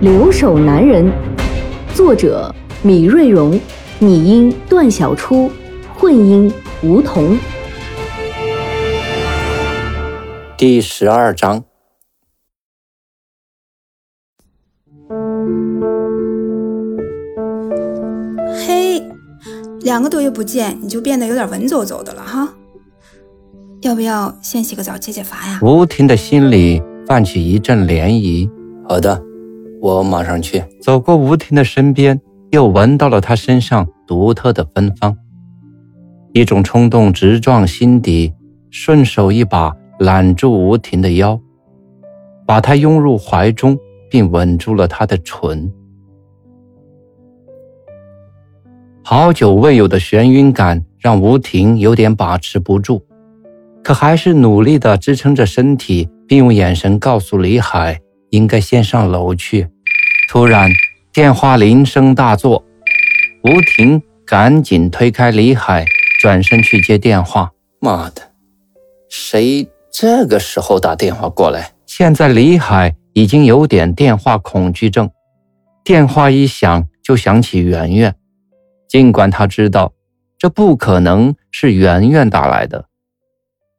留守男人》，作者米瑞荣，拟音段小初，混音吴桐。第十二章。嘿，两个多月不见，你就变得有点文绉绉的了哈。要不要先洗个澡解解乏呀？吴婷的心里泛起一阵涟漪。好的，我马上去。走过吴婷的身边，又闻到了她身上独特的芬芳，一种冲动直撞心底，顺手一把揽住吴婷的腰，把她拥入怀中，并吻住了她的唇。好久未有的眩晕感让吴婷有点把持不住，可还是努力地支撑着身体，并用眼神告诉李海应该先上楼去。突然，电话铃声大作，吴婷赶紧推开李海，转身去接电话。妈的，谁这个时候打电话过来？现在李海已经有点电话恐惧症，电话一响就想起圆圆。尽管他知道这不可能是圆圆打来的，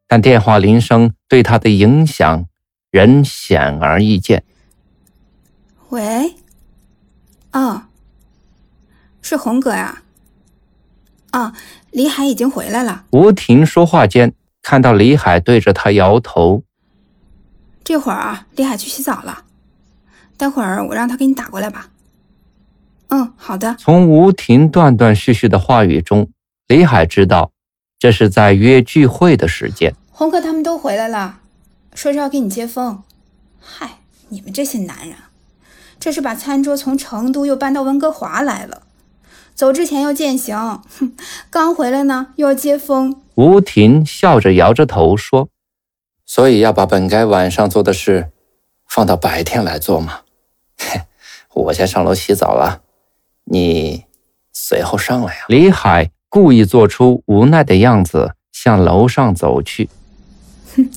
但电话铃声对他的影响仍显而易见。喂，哦，是红哥呀。啊，李海已经回来了。吴婷说话间，看到李海对着他摇头。这会儿啊，李海去洗澡了。待会儿我让他给你打过来吧。嗯，好的。从吴婷断断续续的话语中，李海知道这是在约聚会的时间。红哥他们都回来了，说是要给你接风。嗨，你们这些男人，这是把餐桌从成都又搬到温哥华来了。走之前要践行，哼，刚回来呢又要接风。吴婷笑着摇着头说：“所以要把本该晚上做的事，放到白天来做嘛。嘿，我先上楼洗澡了。”你随后上来呀！李海故意做出无奈的样子，向楼上走去。哼，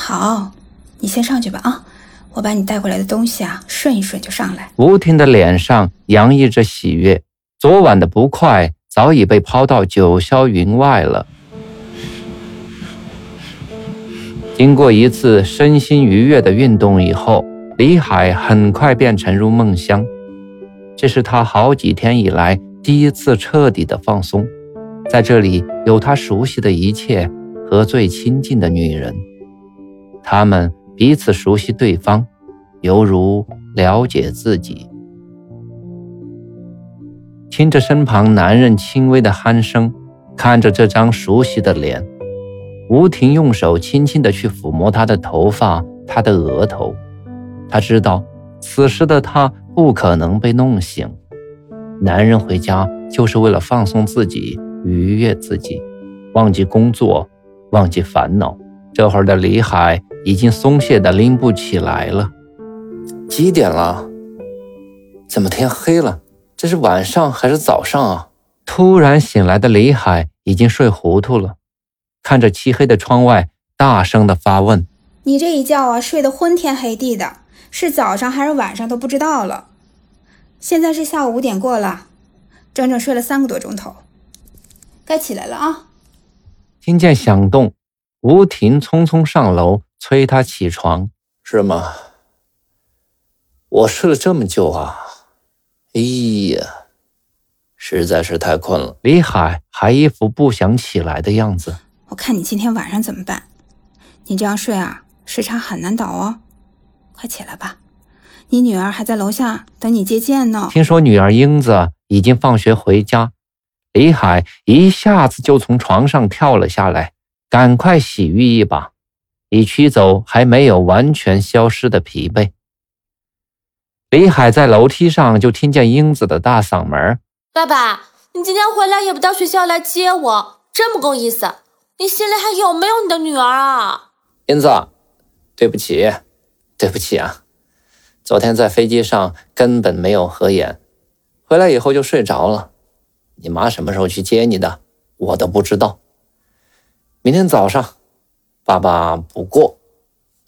好，你先上去吧啊！我把你带过来的东西啊顺一顺就上来。吴婷的脸上洋溢着喜悦，昨晚的不快早已被抛到九霄云外了。经过一次身心愉悦的运动以后，李海很快便沉入梦乡。这是他好几天以来第一次彻底的放松，在这里有他熟悉的一切和最亲近的女人，他们彼此熟悉对方，犹如了解自己。听着身旁男人轻微的鼾声，看着这张熟悉的脸，吴婷用手轻轻的去抚摸他的头发，他的额头，他知道。此时的他不可能被弄醒。男人回家就是为了放松自己、愉悦自己，忘记工作，忘记烦恼。这会儿的李海已经松懈的拎不起来了。几点了？怎么天黑了？这是晚上还是早上啊？突然醒来的李海已经睡糊涂了，看着漆黑的窗外，大声的发问：“你这一觉啊，睡得昏天黑地的。”是早上还是晚上都不知道了。现在是下午五点过了，整整睡了三个多钟头，该起来了啊！听见响动，吴婷匆匆上楼催他起床。是吗？我睡了这么久啊！哎呀，实在是太困了。李海还一副不想起来的样子。我看你今天晚上怎么办？你这样睡啊，时差很难倒哦。快起来吧，你女儿还在楼下等你接见呢。听说女儿英子已经放学回家，李海一下子就从床上跳了下来，赶快洗浴一把，以驱走还没有完全消失的疲惫。李海在楼梯上就听见英子的大嗓门：“爸爸，你今天回来也不到学校来接我，真不够意思！你心里还有没有你的女儿啊？”英子，对不起，对不起啊！昨天在飞机上根本没有合眼，回来以后就睡着了。你妈什么时候去接你的，我都不知道。明天早上，爸爸不过，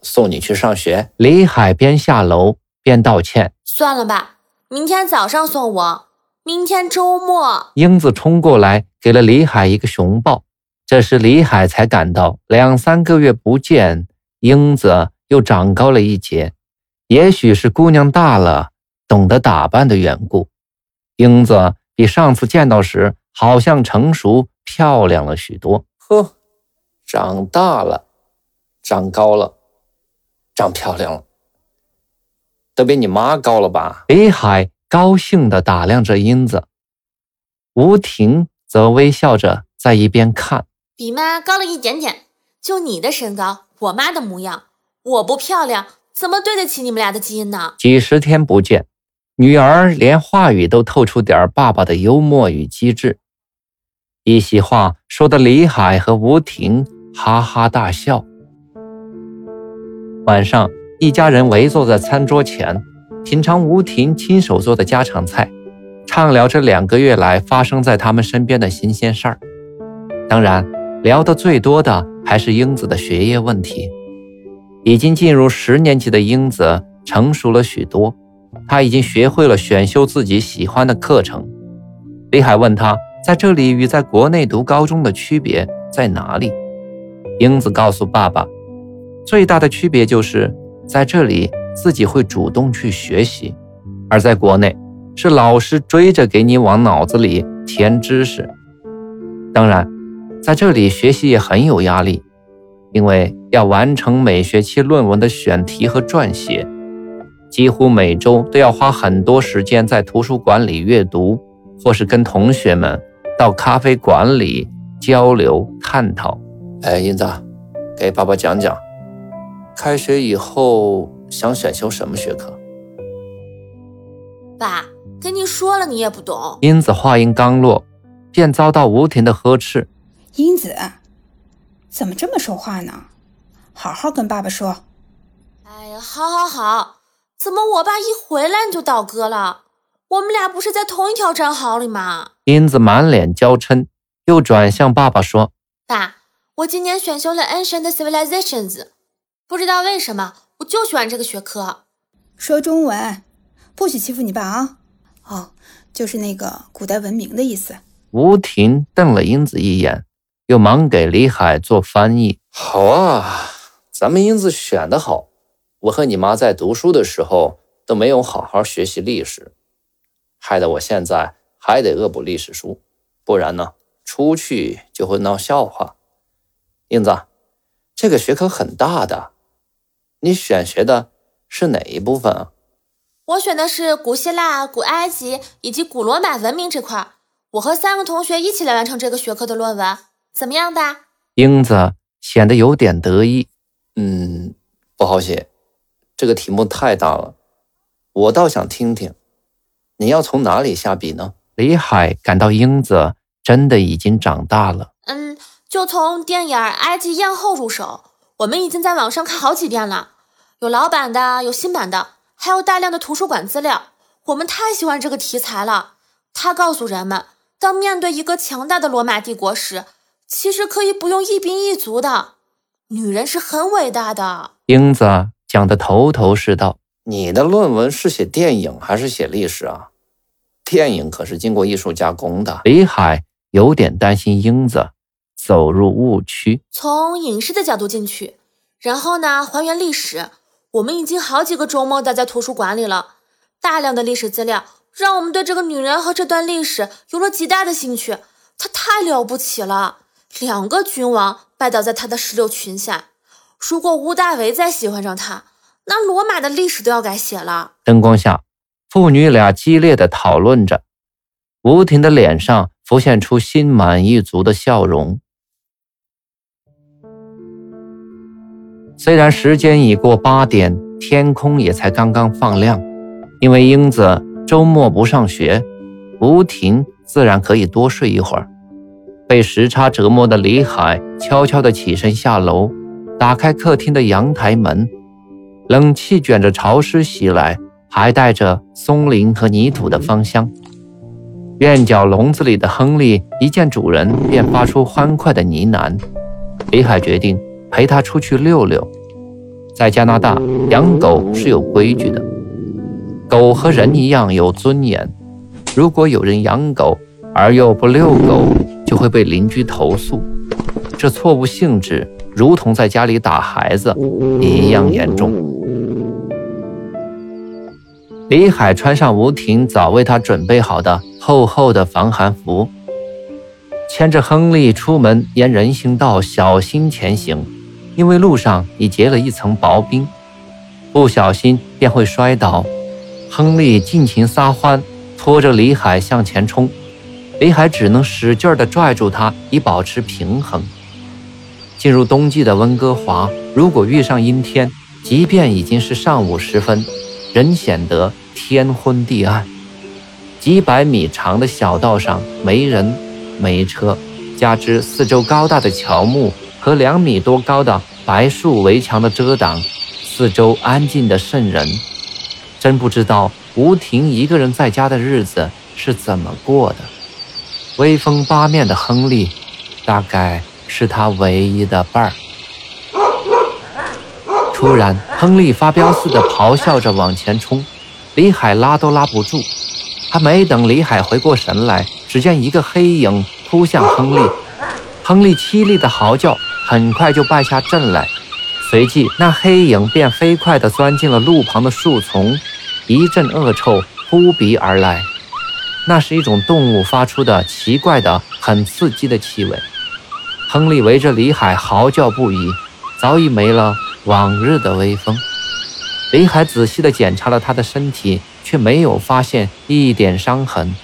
送你去上学。李海边下楼。边道歉，算了吧，明天早上送我。明天周末，英子冲过来给了李海一个熊抱。这时李海才感到，两三个月不见，英子又长高了一截。也许是姑娘大了，懂得打扮的缘故，英子比上次见到时好像成熟漂亮了许多。呵，长大了，长高了，长漂亮了。都比你妈高了吧？李海高兴地打量着英子，吴婷则微笑着在一边看。比妈高了一点点，就你的身高，我妈的模样，我不漂亮，怎么对得起你们俩的基因呢？几十天不见，女儿连话语都透出点爸爸的幽默与机智，一席话说的李海和吴婷哈哈大笑。晚上。一家人围坐在餐桌前，品尝吴婷亲手做的家常菜，畅聊这两个月来发生在他们身边的新鲜事儿。当然，聊得最多的还是英子的学业问题。已经进入十年级的英子成熟了许多，她已经学会了选修自己喜欢的课程。李海问她，在这里与在国内读高中的区别在哪里？英子告诉爸爸，最大的区别就是。在这里，自己会主动去学习；而在国内，是老师追着给你往脑子里填知识。当然，在这里学习也很有压力，因为要完成每学期论文的选题和撰写，几乎每周都要花很多时间在图书馆里阅读，或是跟同学们到咖啡馆里交流探讨。哎，英子，给爸爸讲讲。开学以后想选修什么学科？爸，跟你说了，你也不懂。英子话音刚落，便遭到吴婷的呵斥。英子，怎么这么说话呢？好好跟爸爸说。哎呀，好，好，好。怎么我爸一回来你就倒戈了？我们俩不是在同一条战壕里吗？英子满脸娇嗔，又转向爸爸说：“爸，我今年选修了 Ancient Civilizations。”不知道为什么，我就喜欢这个学科。说中文，不许欺负你爸啊！哦，就是那个古代文明的意思。吴婷瞪了英子一眼，又忙给李海做翻译。好啊，咱们英子选的好。我和你妈在读书的时候都没有好好学习历史，害得我现在还得恶补历史书，不然呢，出去就会闹笑话。英子，这个学科很大的。你选学的是哪一部分啊？我选的是古希腊、古埃及以及古罗马文明这块。我和三个同学一起来完成这个学科的论文，怎么样的？英子显得有点得意。嗯，不好写，这个题目太大了。我倒想听听，你要从哪里下笔呢？李海感到英子真的已经长大了。嗯，就从电影《埃及艳后》入手。我们已经在网上看好几遍了，有老版的，有新版的，还有大量的图书馆资料。我们太喜欢这个题材了。他告诉人们，当面对一个强大的罗马帝国时，其实可以不用一兵一卒的。女人是很伟大的。英子讲的头头是道。你的论文是写电影还是写历史啊？电影可是经过艺术加工的。李海有点担心英子。走入误区，从影视的角度进去，然后呢，还原历史。我们已经好几个周末待在图书馆里了，大量的历史资料让我们对这个女人和这段历史有了极大的兴趣。她太了不起了，两个君王拜倒在她的石榴裙下。如果吴大维再喜欢上她，那罗马的历史都要改写了。灯光下，父女俩激烈的讨论着，吴婷的脸上浮现出心满意足的笑容。虽然时间已过八点，天空也才刚刚放亮，因为英子周末不上学，吴婷自然可以多睡一会儿。被时差折磨的李海悄悄地起身下楼，打开客厅的阳台门，冷气卷着潮湿袭来，还带着松林和泥土的芳香。院角笼子里的亨利一见主人便发出欢快的呢喃。李海决定陪他出去溜溜。在加拿大，养狗是有规矩的，狗和人一样有尊严。如果有人养狗而又不遛狗，就会被邻居投诉。这错误性质如同在家里打孩子一样严重。李海穿上吴婷早为他准备好的厚厚的防寒服，牵着亨利出门，沿人行道小心前行。因为路上已结了一层薄冰，不小心便会摔倒。亨利尽情撒欢，拖着李海向前冲，李海只能使劲地拽住他，以保持平衡。进入冬季的温哥华，如果遇上阴天，即便已经是上午时分，仍显得天昏地暗。几百米长的小道上没人没车，加之四周高大的乔木。和两米多高的白树围墙的遮挡，四周安静的渗人。真不知道吴婷一个人在家的日子是怎么过的。威风八面的亨利，大概是他唯一的伴儿。突然，亨利发飙似的咆哮着往前冲，李海拉都拉不住。还没等李海回过神来，只见一个黑影扑向亨利，亨利凄厉的嚎叫。很快就败下阵来，随即那黑影便飞快地钻进了路旁的树丛，一阵恶臭扑鼻而来，那是一种动物发出的奇怪的、很刺激的气味。亨利围着李海嚎叫不已，早已没了往日的威风。李海仔细地检查了他的身体，却没有发现一点伤痕，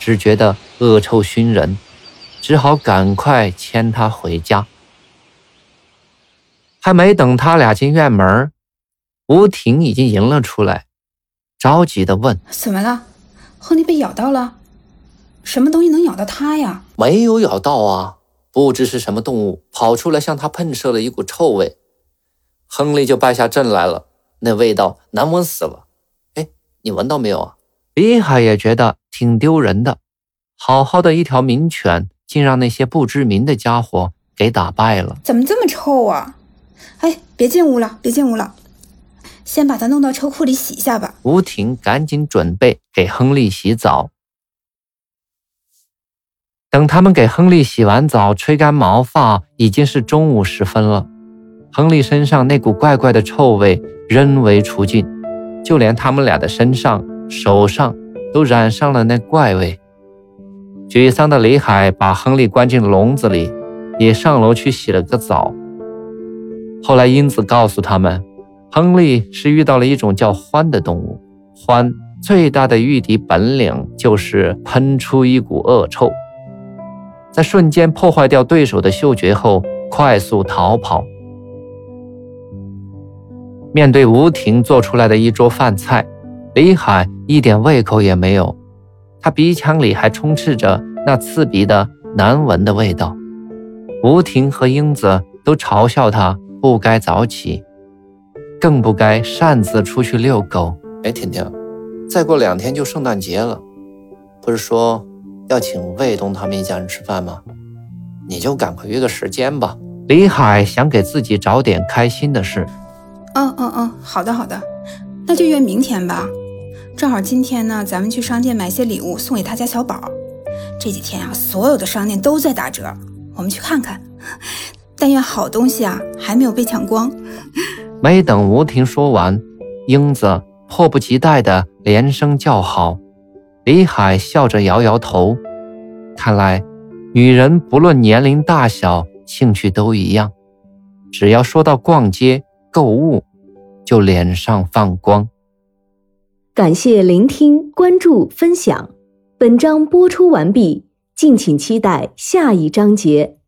只觉得恶臭熏人，只好赶快牵他回家。还没等他俩进院门，吴婷已经迎了出来，着急地问：“怎么了？亨利被咬到了？什么东西能咬到他呀？”“没有咬到啊，不知是什么动物跑出来向他喷射了一股臭味，亨利就败下阵来了。那味道难闻死了。哎，你闻到没有啊？”李海也觉得挺丢人的，好好的一条名犬，竟让那些不知名的家伙给打败了。怎么这么臭啊？哎，别进屋了，别进屋了，先把它弄到车库里洗一下吧。吴婷赶紧准备给亨利洗澡。等他们给亨利洗完澡、吹干毛发，已经是中午时分了。亨利身上那股怪怪的臭味仍未除尽，就连他们俩的身上、手上都染上了那怪味。沮丧的李海把亨利关进笼子里，也上楼去洗了个澡。后来，英子告诉他们，亨利是遇到了一种叫獾的动物。獾最大的御敌本领就是喷出一股恶臭，在瞬间破坏掉对手的嗅觉后，快速逃跑。面对吴婷做出来的一桌饭菜，李海一点胃口也没有，他鼻腔里还充斥着那刺鼻的难闻的味道。吴婷和英子都嘲笑他。不该早起，更不该擅自出去遛狗。哎，婷婷，再过两天就圣诞节了，不是说要请卫东他们一家人吃饭吗？你就赶快约个时间吧。李海想给自己找点开心的事。嗯嗯嗯，好的好的，那就约明天吧。正好今天呢，咱们去商店买些礼物送给他家小宝。这几天啊，所有的商店都在打折，我们去看看。但愿好东西啊，还没有被抢光。没等吴婷说完，英子迫不及待地连声叫好。李海笑着摇摇头，看来女人不论年龄大小，兴趣都一样，只要说到逛街购物，就脸上放光。感谢聆听、关注、分享，本章播出完毕，敬请期待下一章节。